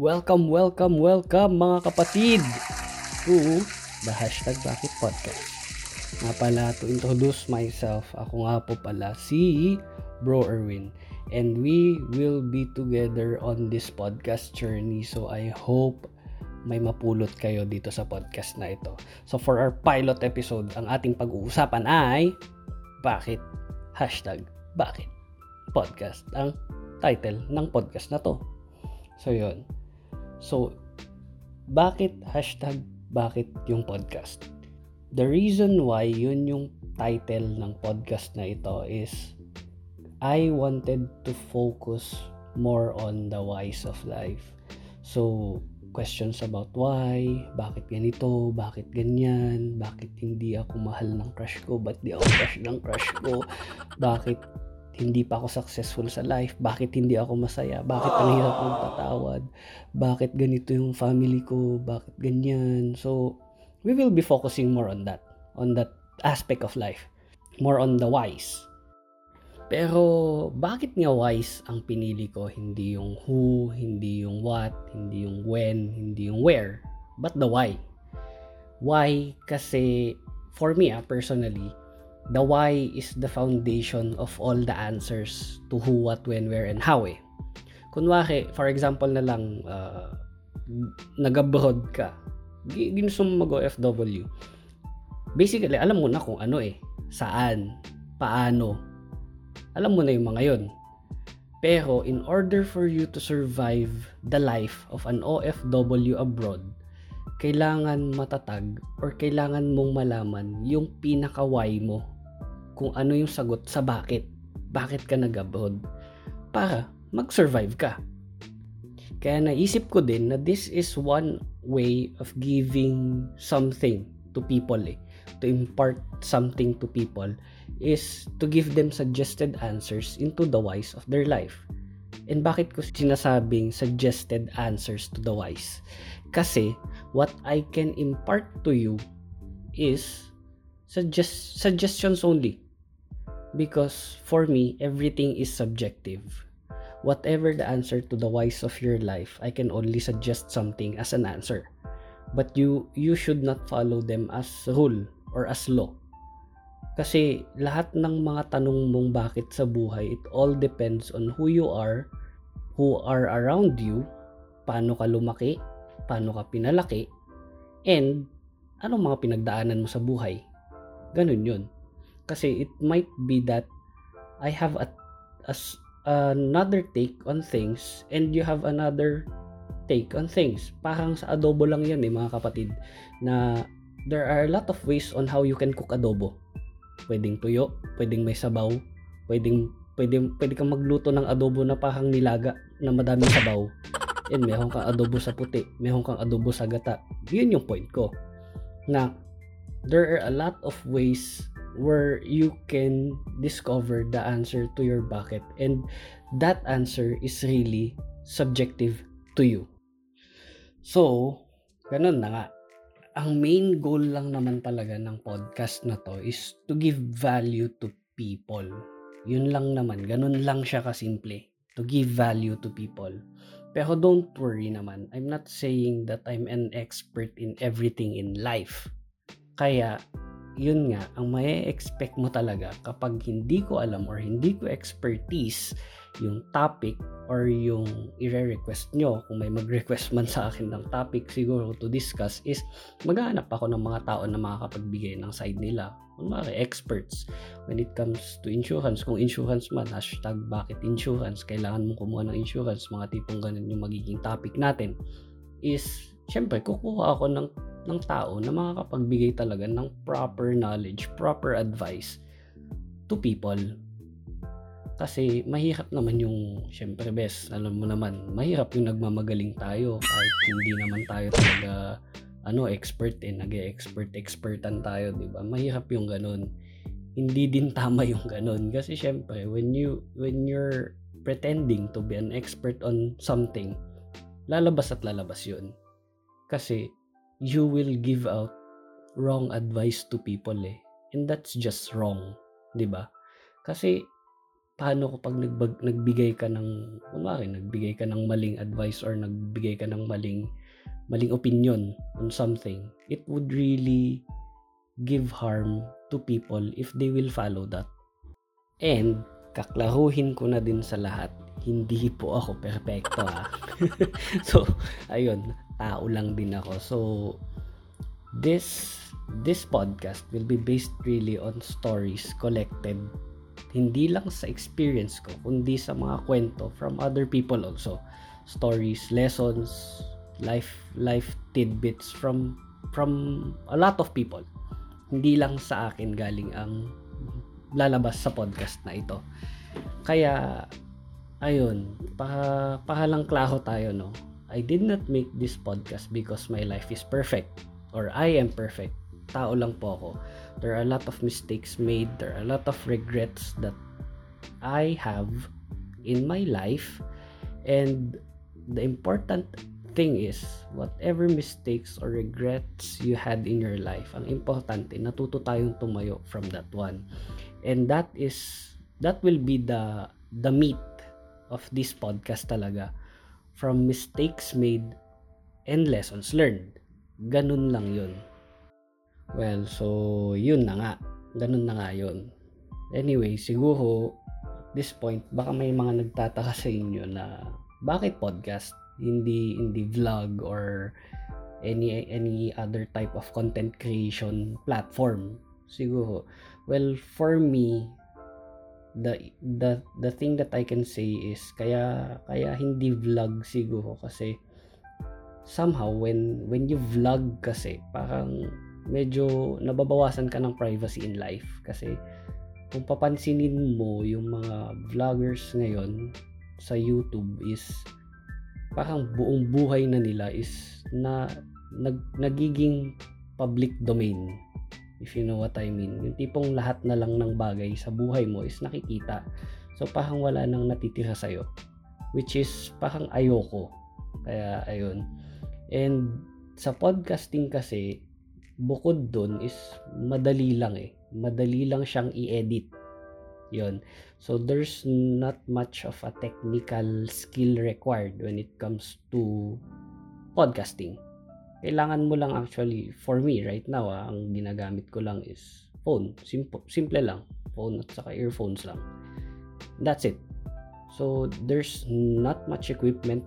Welcome, welcome, welcome mga kapatid to the hashtag Bakit Podcast. Nga pala, to introduce myself, ako nga po pala si Bro Erwin. And we will be together on this podcast journey. So I hope may mapulot kayo dito sa podcast na ito. So for our pilot episode, ang ating pag-uusapan ay Bakit? Hashtag Bakit? Podcast. Ang title ng podcast na to. So yun. So, bakit hashtag bakit yung podcast? The reason why yun yung title ng podcast na ito is I wanted to focus more on the whys of life. So, questions about why, bakit ganito, bakit ganyan, bakit hindi ako mahal ng crush ko, ba't di ako crush ng crush ko, bakit hindi pa ako successful sa life, bakit hindi ako masaya, bakit ang hirap magpatawad, bakit ganito yung family ko, bakit ganyan. So, we will be focusing more on that, on that aspect of life, more on the whys. Pero, bakit nga whys ang pinili ko? Hindi yung who, hindi yung what, hindi yung when, hindi yung where, but the why. Why? Kasi, for me, ah, personally, the why is the foundation of all the answers to who, what, when, where, and how eh. Kunwari, for example na lang, uh, nag-abroad ka, ginusto mo mag-OFW. Basically, alam mo na kung ano eh, saan, paano. Alam mo na yung mga yon. Pero in order for you to survive the life of an OFW abroad, kailangan matatag or kailangan mong malaman yung pinaka-why mo kung ano yung sagot sa bakit. Bakit ka nag-abroad? Para mag-survive ka. Kaya naisip ko din na this is one way of giving something to people eh. To impart something to people is to give them suggested answers into the whys of their life. And bakit ko sinasabing suggested answers to the whys? Kasi what I can impart to you is suggest suggestions only. Because for me everything is subjective. Whatever the answer to the whys of your life i can only suggest something as an answer. But you you should not follow them as rule or as law. Kasi lahat ng mga tanong mong bakit sa buhay it all depends on who you are who are around you paano ka lumaki paano ka pinalaki and anong mga pinagdaanan mo sa buhay ganun yun kasi it might be that I have a, a another take on things and you have another take on things. Parang sa adobo lang yan eh mga kapatid na there are a lot of ways on how you can cook adobo. Pwedeng tuyo, pwedeng may sabaw, pwedeng pwede, pwede kang magluto ng adobo na parang nilaga na madaming sabaw. And meron kang adobo sa puti, meron kang adobo sa gata. Yun yung point ko. Na there are a lot of ways where you can discover the answer to your bakit and that answer is really subjective to you. So, ganun na nga. Ang main goal lang naman talaga ng podcast na to is to give value to people. Yun lang naman. Ganun lang siya kasimple. To give value to people. Pero don't worry naman. I'm not saying that I'm an expert in everything in life. Kaya, yun nga, ang may expect mo talaga kapag hindi ko alam or hindi ko expertise yung topic or yung i-request nyo, kung may mag-request man sa akin ng topic siguro to discuss is maghanap ako ng mga tao na makakapagbigay ng side nila. Mga experts. When it comes to insurance, kung insurance man, hashtag bakit insurance, kailangan mo kumuha ng insurance, mga tipong ganun yung magiging topic natin. Is syempre kukuha ako ng ng tao na makakapagbigay talaga ng proper knowledge, proper advice to people. Kasi mahirap naman yung, syempre best, alam mo naman, mahirap yung nagmamagaling tayo kahit hindi naman tayo talaga ano expert eh, nag-expert expertan tayo, 'di ba? Mahirap yung ganun. Hindi din tama yung ganun kasi syempre when you when you're pretending to be an expert on something, lalabas at lalabas 'yun. Kasi you will give out wrong advice to people eh. And that's just wrong, 'di ba? Kasi paano ko pag nagbag, nagbigay ka ng kunwari nagbigay ka ng maling advice or nagbigay ka ng maling maling opinion on something it would really give harm to people if they will follow that. And kaklaruhin ko na din sa lahat hindi po ako perpekto ha? So ayun tao lang din ako. So this this podcast will be based really on stories collected hindi lang sa experience ko, kundi sa mga kwento from other people also. Stories, lessons, life life tidbits from from a lot of people. Hindi lang sa akin galing ang lalabas sa podcast na ito. Kaya ayun, pa pahalang klaho tayo no. I did not make this podcast because my life is perfect or I am perfect. Tao lang po ako. There are a lot of mistakes made. There are a lot of regrets that I have in my life. And the important thing is whatever mistakes or regrets you had in your life ang importante natuto tayong tumayo from that one. And that is that will be the the meat of this podcast talaga. From mistakes made and lessons learned. Ganun lang yun Well, so yun na nga. Ganun na nga yun. Anyway, siguro this point, baka may mga nagtataka sa inyo na bakit podcast? Hindi hindi vlog or any any other type of content creation platform. Siguro. Well, for me, the the the thing that I can say is kaya kaya hindi vlog siguro kasi somehow when when you vlog kasi parang medyo nababawasan ka ng privacy in life. Kasi kung papansinin mo yung mga vloggers ngayon sa YouTube is parang buong buhay na nila is na nag, nagiging public domain if you know what I mean. Yung tipong lahat na lang ng bagay sa buhay mo is nakikita. So parang wala nang natitira sa'yo which is parang ayoko. Kaya ayun. And sa podcasting kasi bukod dun is madali lang eh. Madali lang siyang i-edit. Yon. So there's not much of a technical skill required when it comes to podcasting. Kailangan mo lang actually for me right now ah, ang ginagamit ko lang is phone. Simple simple lang. Phone at saka earphones lang. That's it. So there's not much equipment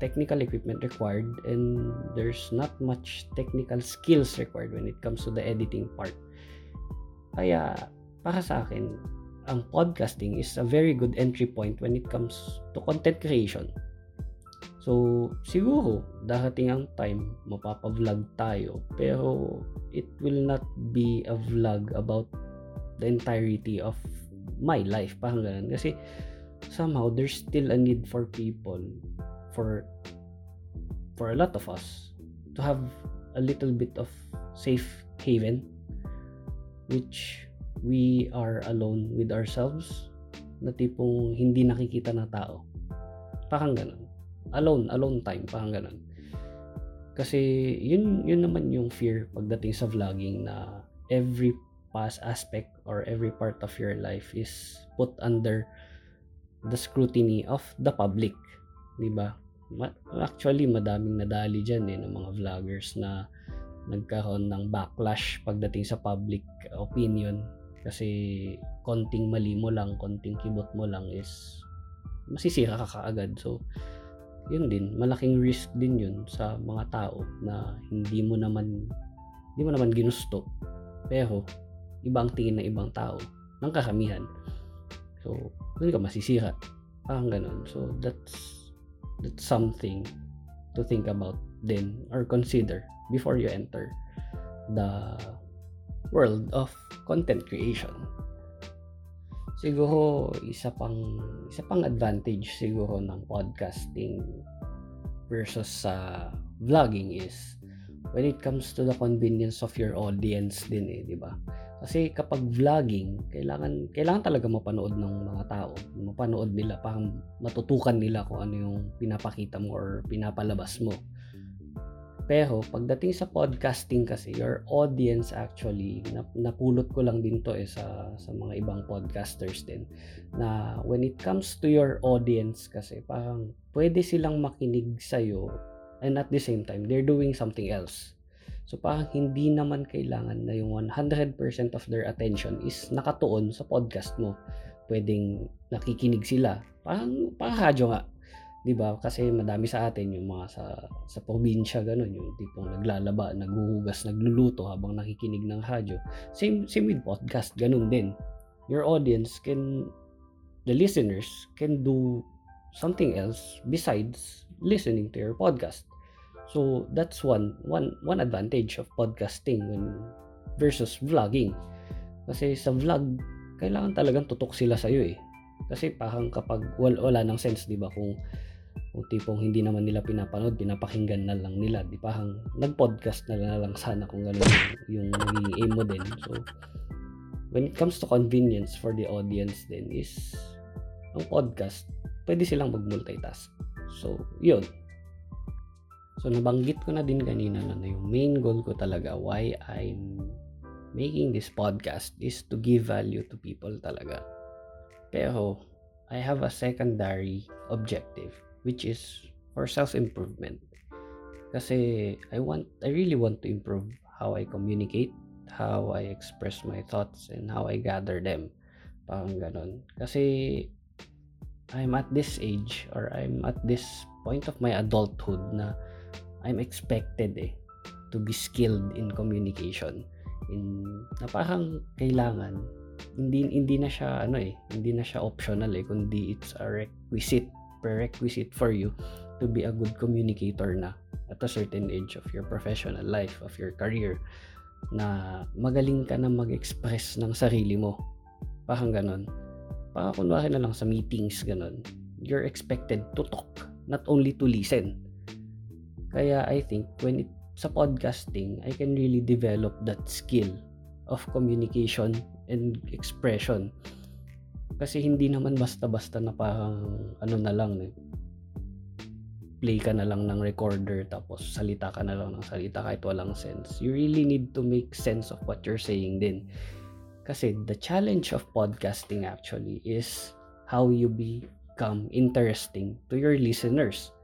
technical equipment required and there's not much technical skills required when it comes to the editing part. Kaya para sa akin, ang podcasting is a very good entry point when it comes to content creation. So, siguro, darating ang time, mapapa-vlog tayo, pero it will not be a vlog about the entirety of my life, parang ganun. Kasi, somehow, there's still a need for people for for a lot of us to have a little bit of safe haven which we are alone with ourselves na tipong hindi nakikita na tao. Parang ganun. Alone alone time parang ganun. Kasi yun yun naman yung fear pagdating sa vlogging na every past aspect or every part of your life is put under the scrutiny of the public 'di ba actually madaming nadali diyan eh ng mga vloggers na nagkaroon ng backlash pagdating sa public opinion kasi konting mali mo lang, konting kibot mo lang is masisira ka kaagad. So, yun din, malaking risk din yun sa mga tao na hindi mo naman hindi mo naman ginusto. Pero, ibang tingin ng ibang tao, ng karamihan. So, doon ka masisira. Parang ganun. So, that's that's something to think about then or consider before you enter the world of content creation. Siguro isa pang isa pang advantage siguro ng podcasting versus sa vlogging is when it comes to the convenience of your audience din eh, di ba? Kasi kapag vlogging, kailangan kailangan talaga mapanood ng mga tao. Mapanood nila parang matutukan nila kung ano yung pinapakita mo or pinapalabas mo. Pero pagdating sa podcasting kasi, your audience actually, napulot ko lang din to eh sa, sa mga ibang podcasters din, na when it comes to your audience kasi, parang pwede silang makinig sa'yo and at the same time, they're doing something else. So parang hindi naman kailangan na yung 100% of their attention is nakatuon sa podcast mo. Pwedeng nakikinig sila. Parang, parang radyo nga 'di ba? Kasi madami sa atin yung mga sa sa probinsya ganun, yung tipong naglalaba, naghuhugas, nagluluto habang nakikinig ng radyo. Same same with podcast, ganun din. Your audience can the listeners can do something else besides listening to your podcast. So that's one one one advantage of podcasting when versus vlogging. Kasi sa vlog, kailangan talagang tutok sila sa iyo eh. Kasi parang kapag wala, wala nang sense, 'di ba, kung kung tipong hindi naman nila pinapanood, pinapakinggan na lang nila, di ba? Hang nag-podcast na lang sana kung gano'n yung, yung aim mo din. So, when it comes to convenience for the audience din is ang podcast, pwede silang mag-multitask. So, yun. So, nabanggit ko na din kanina na, yung main goal ko talaga why I'm making this podcast is to give value to people talaga. Pero, I have a secondary objective which is for self-improvement. Kasi I want, I really want to improve how I communicate, how I express my thoughts, and how I gather them. Parang ganon. Kasi I'm at this age or I'm at this point of my adulthood na I'm expected eh to be skilled in communication in na parang kailangan hindi hindi na siya ano eh hindi na siya optional eh kundi it's a requisite prerequisite for you to be a good communicator na at a certain age of your professional life, of your career, na magaling ka na mag-express ng sarili mo. Parang ganon. Parang kunwari na lang sa meetings, ganon. You're expected to talk, not only to listen. Kaya I think when it, sa podcasting, I can really develop that skill of communication and expression kasi hindi naman basta-basta na parang ano na lang eh. Play ka na lang ng recorder tapos salita ka na lang ng salita kahit walang sense. You really need to make sense of what you're saying din. Kasi the challenge of podcasting actually is how you become interesting to your listeners.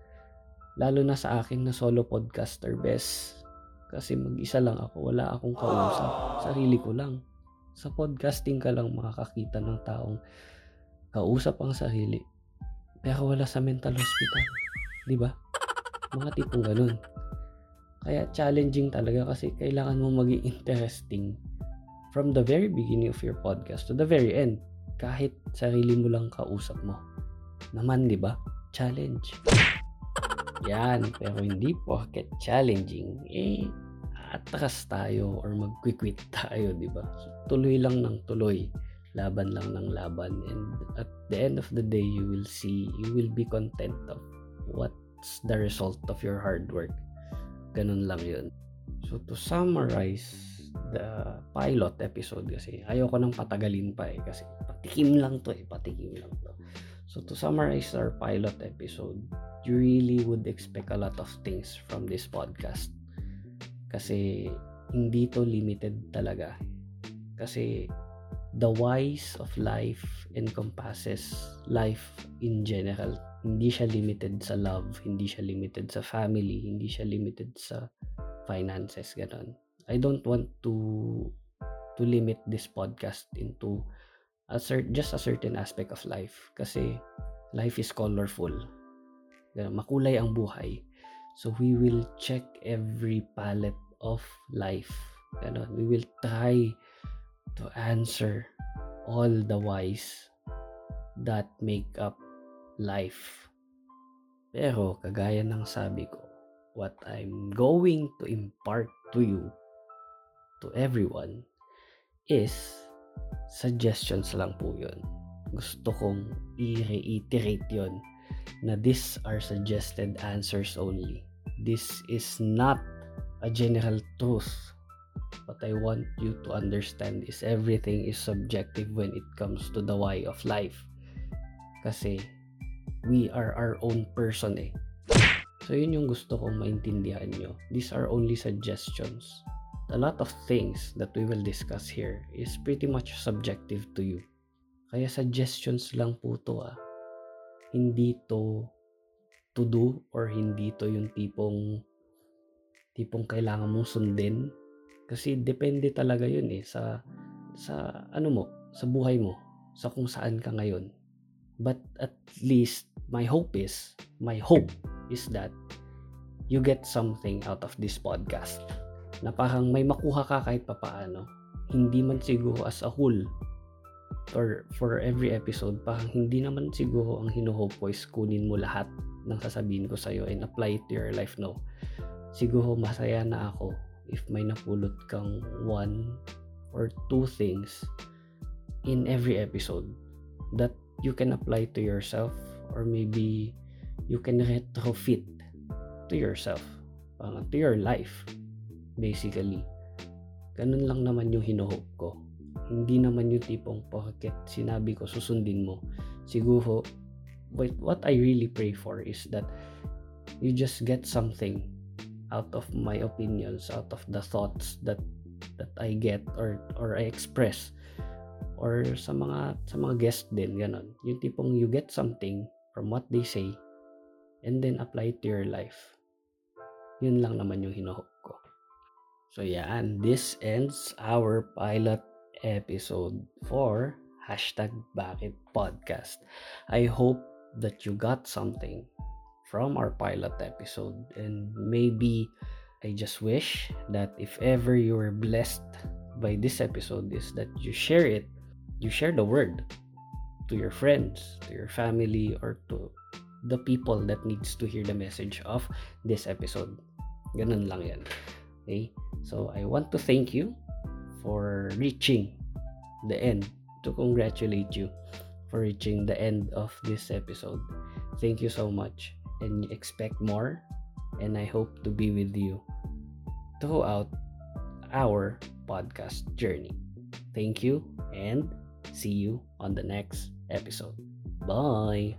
Lalo na sa akin na solo podcaster best. Kasi mag-isa lang ako, wala akong kausap. Sarili ko lang sa podcasting ka lang makakakita ng taong kausap ang sarili pero wala sa mental hospital. Di ba? Mga tipong ganun. Kaya challenging talaga kasi kailangan mo maging interesting from the very beginning of your podcast to the very end. Kahit sarili mo lang kausap mo. Naman, di ba? Challenge. Yan, pero hindi porket challenging, eh, atras tayo or mag-quit tayo, di ba? So, tuloy lang ng tuloy, laban lang ng laban and at the end of the day you will see you will be content of what's the result of your hard work. Ganun lang 'yun. So to summarize the pilot episode kasi ayoko nang patagalin pa eh kasi patikim lang to eh, patikim lang to. So to summarize our pilot episode, you really would expect a lot of things from this podcast kasi hindi to limited talaga. Kasi the whys of life encompasses life in general. Hindi siya limited sa love, hindi siya limited sa family, hindi siya limited sa finances, ganun. I don't want to to limit this podcast into a cert, just a certain aspect of life kasi life is colorful. Makulay ang buhay. So we will check every palette of life. Ganon. We will try to answer all the whys that make up life. Pero kagaya ng sabi ko, what I'm going to impart to you, to everyone, is suggestions lang po yun. Gusto kong i-reiterate yon na these are suggested answers only. This is not a general truth. What I want you to understand is everything is subjective when it comes to the why of life. Kasi we are our own person eh. So yun yung gusto kong maintindihan nyo. These are only suggestions. A lot of things that we will discuss here is pretty much subjective to you. Kaya suggestions lang po to ah. Hindi to to do or hindi to yung tipong tipong kailangan mong sundin kasi depende talaga yun eh sa sa ano mo, sa buhay mo, sa kung saan ka ngayon. But at least my hope is, my hope is that you get something out of this podcast. Na parang may makuha ka kahit papaano. Hindi man siguro as a whole or for every episode, parang hindi naman siguro ang hinuhope ko is kunin mo lahat ng sasabihin ko sa'yo and apply it to your life, no. Siguro masaya na ako if may napulot kang one or two things in every episode that you can apply to yourself or maybe you can retrofit to yourself uh, to your life basically. Ganun lang naman yung hinuhope ko. Hindi naman yung tipong porket sinabi ko susundin mo? Siguro but what I really pray for is that you just get something out of my opinions out of the thoughts that that I get or or I express or sa mga sa mga guest din ganon yung tipong you get something from what they say and then apply it to your life. Yun lang naman yung hinuhope ko so yeah, and this ends our pilot episode for hashtag bakit podcast I hope that you got something from our pilot episode and maybe I just wish that if ever you were blessed by this episode is that you share it, you share the word to your friends, to your family, or to the people that needs to hear the message of this episode. Ganun lang yan. Okay? So, I want to thank you for reaching the end, to congratulate you for reaching the end of this episode. Thank you so much and expect more and I hope to be with you throughout our podcast journey. Thank you and see you on the next episode. Bye.